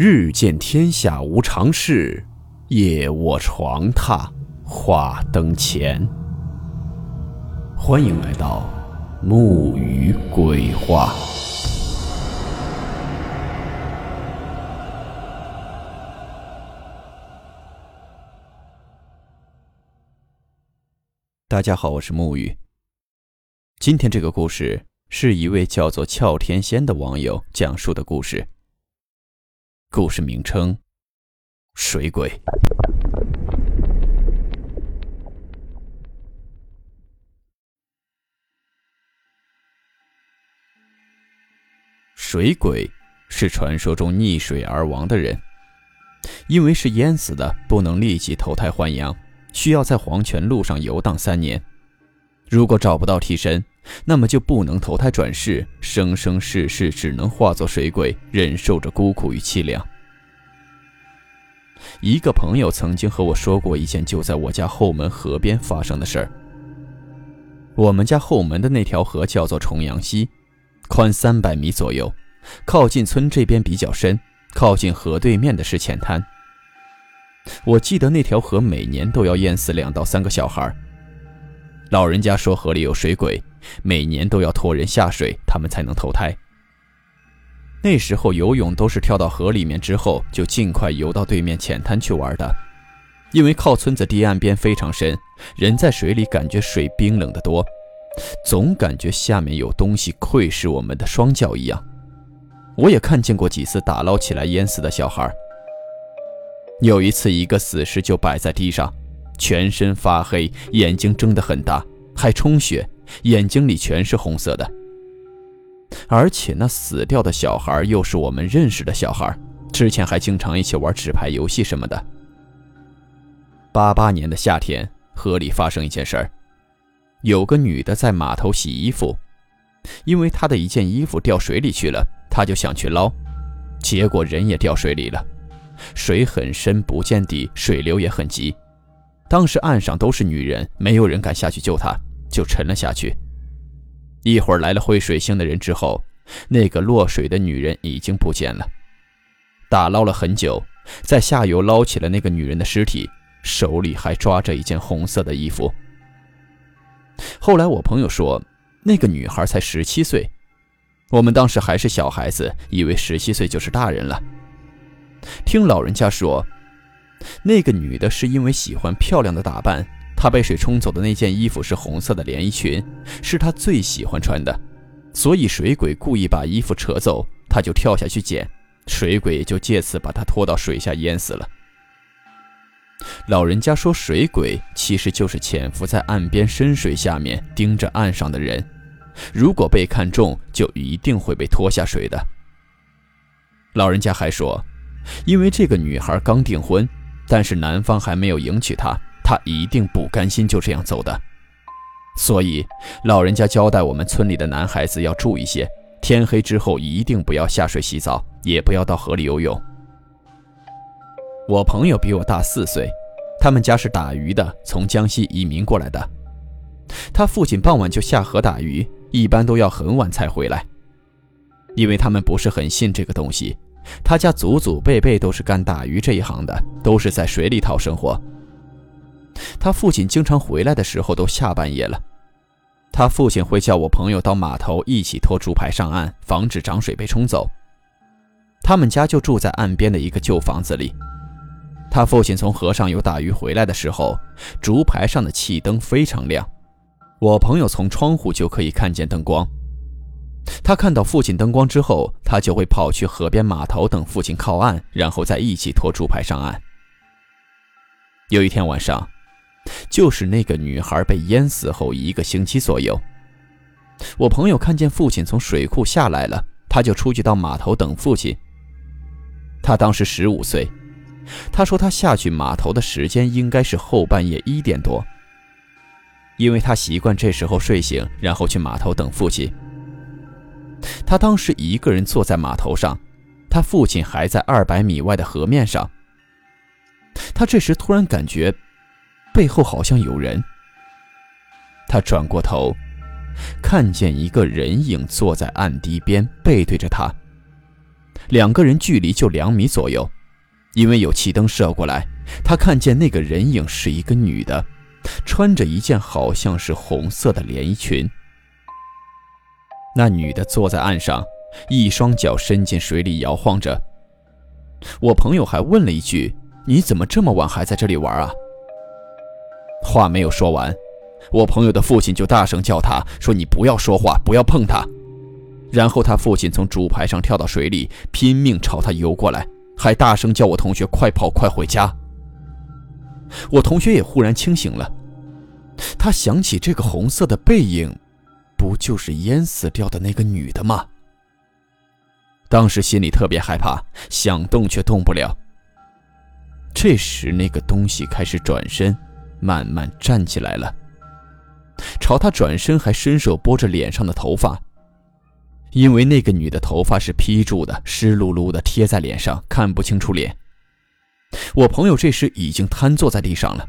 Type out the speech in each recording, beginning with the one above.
日见天下无常事，夜卧床榻话灯前。欢迎来到木鱼鬼话。大家好，我是木鱼。今天这个故事是一位叫做俏天仙的网友讲述的故事。故事名称：水鬼。水鬼是传说中溺水而亡的人，因为是淹死的，不能立即投胎换阳，需要在黄泉路上游荡三年。如果找不到替身，那么就不能投胎转世，生生世世只能化作水鬼，忍受着孤苦与凄凉。一个朋友曾经和我说过一件就在我家后门河边发生的事儿。我们家后门的那条河叫做重阳溪，宽三百米左右，靠近村这边比较深，靠近河对面的是浅滩。我记得那条河每年都要淹死两到三个小孩。老人家说河里有水鬼。每年都要托人下水，他们才能投胎。那时候游泳都是跳到河里面之后，就尽快游到对面浅滩去玩的，因为靠村子堤岸边非常深，人在水里感觉水冰冷得多，总感觉下面有东西窥视我们的双脚一样。我也看见过几次打捞起来淹死的小孩。有一次，一个死尸就摆在地上，全身发黑，眼睛睁得很大，还充血。眼睛里全是红色的，而且那死掉的小孩又是我们认识的小孩，之前还经常一起玩纸牌游戏什么的。八八年的夏天，河里发生一件事儿，有个女的在码头洗衣服，因为她的一件衣服掉水里去了，她就想去捞，结果人也掉水里了，水很深不见底，水流也很急，当时岸上都是女人，没有人敢下去救她。就沉了下去。一会儿来了会水性的人之后，那个落水的女人已经不见了。打捞了很久，在下游捞起了那个女人的尸体，手里还抓着一件红色的衣服。后来我朋友说，那个女孩才十七岁，我们当时还是小孩子，以为十七岁就是大人了。听老人家说，那个女的是因为喜欢漂亮的打扮。她被水冲走的那件衣服是红色的连衣裙，是她最喜欢穿的，所以水鬼故意把衣服扯走，她就跳下去捡，水鬼就借此把她拖到水下淹死了。老人家说，水鬼其实就是潜伏在岸边深水下面盯着岸上的人，如果被看中，就一定会被拖下水的。老人家还说，因为这个女孩刚订婚，但是男方还没有迎娶她。她一定不甘心就这样走的，所以老人家交代我们村里的男孩子要注意些，天黑之后一定不要下水洗澡，也不要到河里游泳。我朋友比我大四岁，他们家是打鱼的，从江西移民过来的。他父亲傍晚就下河打鱼，一般都要很晚才回来，因为他们不是很信这个东西。他家祖祖辈辈都是干打鱼这一行的，都是在水里讨生活。他父亲经常回来的时候都下半夜了，他父亲会叫我朋友到码头一起拖竹排上岸，防止涨水被冲走。他们家就住在岸边的一个旧房子里。他父亲从河上游打鱼回来的时候，竹排上的气灯非常亮，我朋友从窗户就可以看见灯光。他看到父亲灯光之后，他就会跑去河边码头等父亲靠岸，然后再一起拖竹排上岸。有一天晚上。就是那个女孩被淹死后一个星期左右，我朋友看见父亲从水库下来了，他就出去到码头等父亲。他当时十五岁，他说他下去码头的时间应该是后半夜一点多，因为他习惯这时候睡醒，然后去码头等父亲。他当时一个人坐在码头上，他父亲还在二百米外的河面上。他这时突然感觉。背后好像有人，他转过头，看见一个人影坐在岸堤边，背对着他。两个人距离就两米左右。因为有气灯射过来，他看见那个人影是一个女的，穿着一件好像是红色的连衣裙。那女的坐在岸上，一双脚伸进水里摇晃着。我朋友还问了一句：“你怎么这么晚还在这里玩啊？”话没有说完，我朋友的父亲就大声叫他说：“你不要说话，不要碰他。”然后他父亲从竹排上跳到水里，拼命朝他游过来，还大声叫我同学快跑，快回家。我同学也忽然清醒了，他想起这个红色的背影，不就是淹死掉的那个女的吗？当时心里特别害怕，想动却动不了。这时，那个东西开始转身，慢慢站起来了，朝他转身，还伸手拨着脸上的头发。因为那个女的头发是披住的，湿漉漉的贴在脸上，看不清楚脸。我朋友这时已经瘫坐在地上了，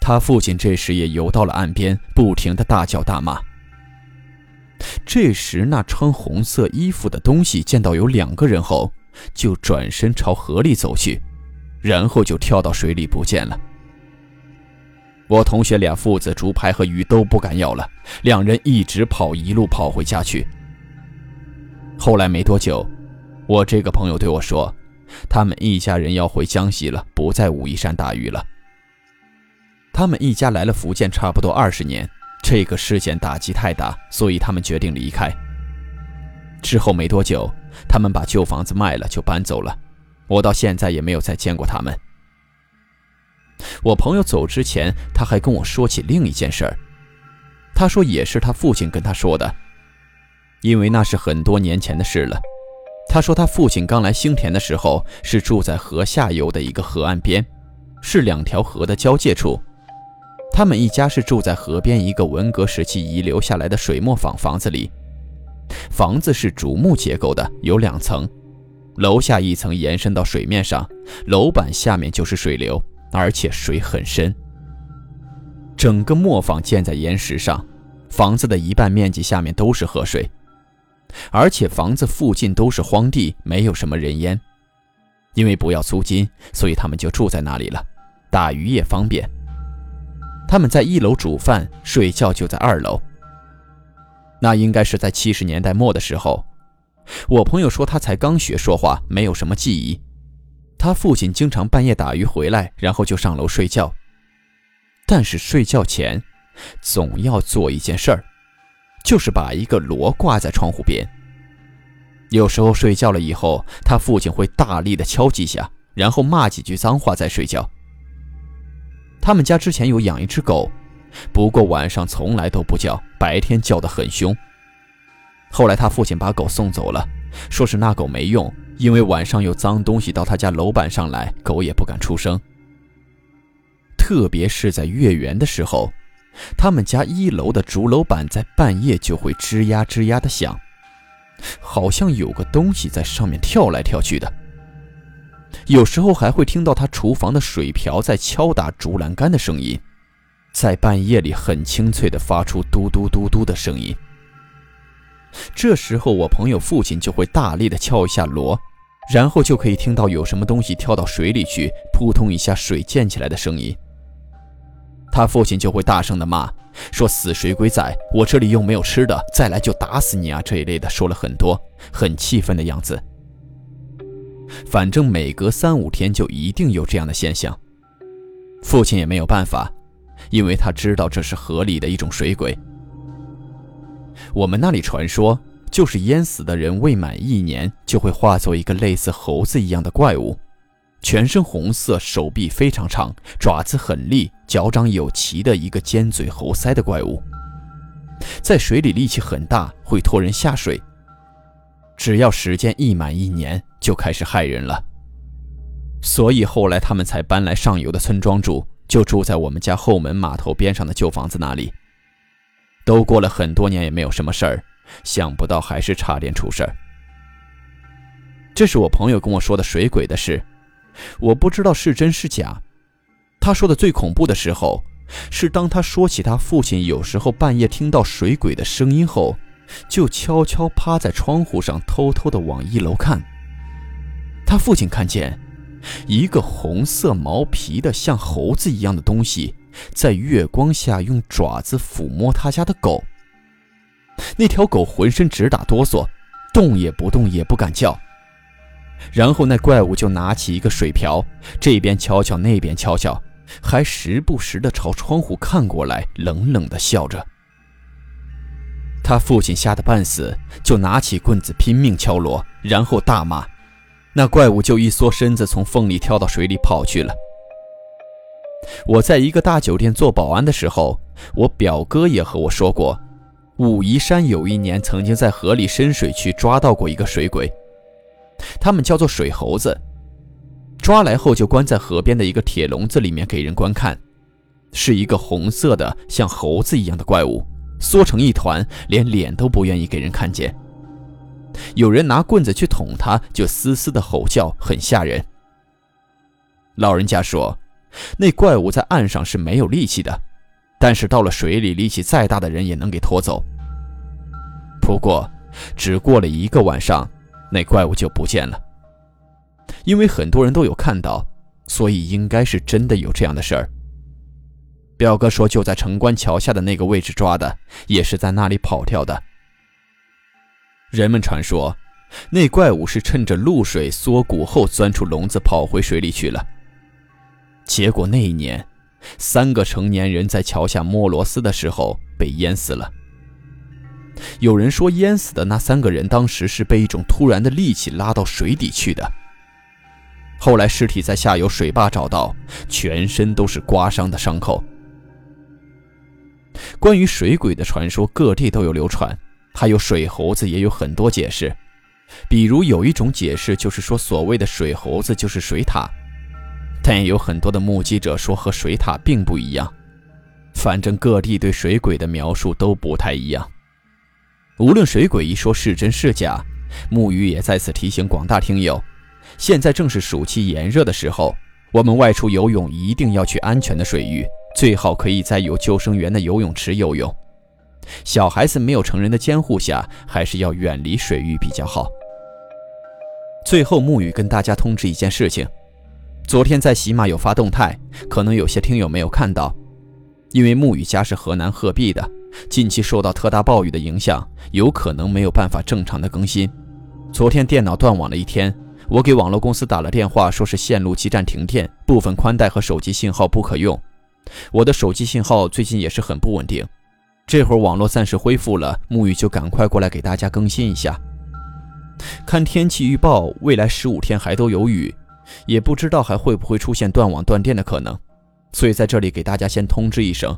他父亲这时也游到了岸边，不停的大叫大骂。这时，那穿红色衣服的东西见到有两个人后，就转身朝河里走去，然后就跳到水里不见了。我同学俩父子竹排和鱼都不敢要了，两人一直跑，一路跑回家去。后来没多久，我这个朋友对我说，他们一家人要回江西了，不在武夷山打鱼了。他们一家来了福建差不多二十年，这个事件打击太大，所以他们决定离开。之后没多久，他们把旧房子卖了，就搬走了。我到现在也没有再见过他们。我朋友走之前，他还跟我说起另一件事儿，他说也是他父亲跟他说的。因为那是很多年前的事了。他说，他父亲刚来兴田的时候是住在河下游的一个河岸边，是两条河的交界处。他们一家是住在河边一个文革时期遗留下来的水磨坊房子里。房子是竹木结构的，有两层，楼下一层延伸到水面上，楼板下面就是水流，而且水很深。整个磨坊建在岩石上，房子的一半面积下面都是河水。而且房子附近都是荒地，没有什么人烟。因为不要租金，所以他们就住在那里了，打鱼也方便。他们在一楼煮饭、睡觉，就在二楼。那应该是在七十年代末的时候。我朋友说他才刚学说话，没有什么记忆。他父亲经常半夜打鱼回来，然后就上楼睡觉。但是睡觉前，总要做一件事儿。就是把一个锣挂在窗户边。有时候睡觉了以后，他父亲会大力的敲几下，然后骂几句脏话再睡觉。他们家之前有养一只狗，不过晚上从来都不叫，白天叫得很凶。后来他父亲把狗送走了，说是那狗没用，因为晚上有脏东西到他家楼板上来，狗也不敢出声。特别是在月圆的时候。他们家一楼的竹楼板在半夜就会吱呀吱呀的响，好像有个东西在上面跳来跳去的。有时候还会听到他厨房的水瓢在敲打竹栏杆的声音，在半夜里很清脆的发出嘟嘟嘟嘟的声音。这时候我朋友父亲就会大力的敲一下锣，然后就可以听到有什么东西跳到水里去，扑通一下水溅起来的声音。他父亲就会大声的骂，说：“死水鬼仔，我这里又没有吃的，再来就打死你啊！”这一类的说了很多，很气愤的样子。反正每隔三五天就一定有这样的现象。父亲也没有办法，因为他知道这是河里的一种水鬼。我们那里传说，就是淹死的人未满一年就会化作一个类似猴子一样的怪物。全身红色，手臂非常长，爪子很利，脚掌有鳍的一个尖嘴猴腮的怪物，在水里力气很大，会拖人下水。只要时间一满一年，就开始害人了。所以后来他们才搬来上游的村庄住，就住在我们家后门码头边上的旧房子那里。都过了很多年，也没有什么事儿，想不到还是差点出事儿。这是我朋友跟我说的水鬼的事。我不知道是真是假。他说的最恐怖的时候，是当他说起他父亲有时候半夜听到水鬼的声音后，就悄悄趴在窗户上偷偷的往一楼看，他父亲看见一个红色毛皮的像猴子一样的东西，在月光下用爪子抚摸他家的狗。那条狗浑身直打哆嗦，动也不动，也不敢叫。然后那怪物就拿起一个水瓢，这边敲敲，那边敲敲，还时不时地朝窗户看过来，冷冷地笑着。他父亲吓得半死，就拿起棍子拼命敲锣，然后大骂。那怪物就一缩身子，从缝里跳到水里跑去了。我在一个大酒店做保安的时候，我表哥也和我说过，武夷山有一年曾经在河里深水区抓到过一个水鬼。他们叫做水猴子，抓来后就关在河边的一个铁笼子里面给人观看，是一个红色的像猴子一样的怪物，缩成一团，连脸都不愿意给人看见。有人拿棍子去捅他，就嘶嘶的吼叫，很吓人。老人家说，那怪物在岸上是没有力气的，但是到了水里，力气再大的人也能给拖走。不过，只过了一个晚上。那怪物就不见了，因为很多人都有看到，所以应该是真的有这样的事儿。表哥说，就在城关桥下的那个位置抓的，也是在那里跑掉的。人们传说，那怪物是趁着露水缩骨后钻出笼子跑回水里去了。结果那一年，三个成年人在桥下摸螺丝的时候被淹死了。有人说，淹死的那三个人当时是被一种突然的力气拉到水底去的。后来尸体在下游水坝找到，全身都是刮伤的伤口。关于水鬼的传说，各地都有流传，还有水猴子也有很多解释。比如有一种解释就是说，所谓的水猴子就是水獭，但也有很多的目击者说和水獭并不一样。反正各地对水鬼的描述都不太一样。无论水鬼一说是真是假，木鱼也再次提醒广大听友：现在正是暑期炎热的时候，我们外出游泳一定要去安全的水域，最好可以在有救生员的游泳池游泳。小孩子没有成人的监护下，还是要远离水域比较好。最后，沐雨跟大家通知一件事情：昨天在喜马有发动态，可能有些听友没有看到，因为沐雨家是河南鹤壁的。近期受到特大暴雨的影响，有可能没有办法正常的更新。昨天电脑断网了一天，我给网络公司打了电话，说是线路基站停电，部分宽带和手机信号不可用。我的手机信号最近也是很不稳定，这会儿网络暂时恢复了，沐雨就赶快过来给大家更新一下。看天气预报，未来十五天还都有雨，也不知道还会不会出现断网断电的可能，所以在这里给大家先通知一声。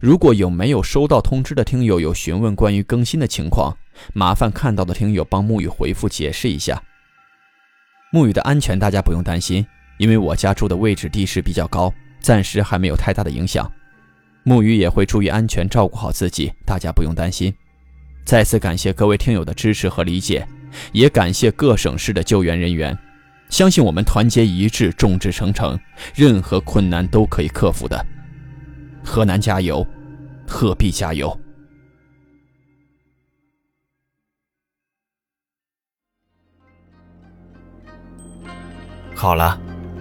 如果有没有收到通知的听友有询问关于更新的情况，麻烦看到的听友帮沐雨回复解释一下。沐雨的安全大家不用担心，因为我家住的位置地势比较高，暂时还没有太大的影响。沐雨也会注意安全，照顾好自己，大家不用担心。再次感谢各位听友的支持和理解，也感谢各省市的救援人员。相信我们团结一致，众志成城，任何困难都可以克服的。河南加油，鹤壁加油！好了，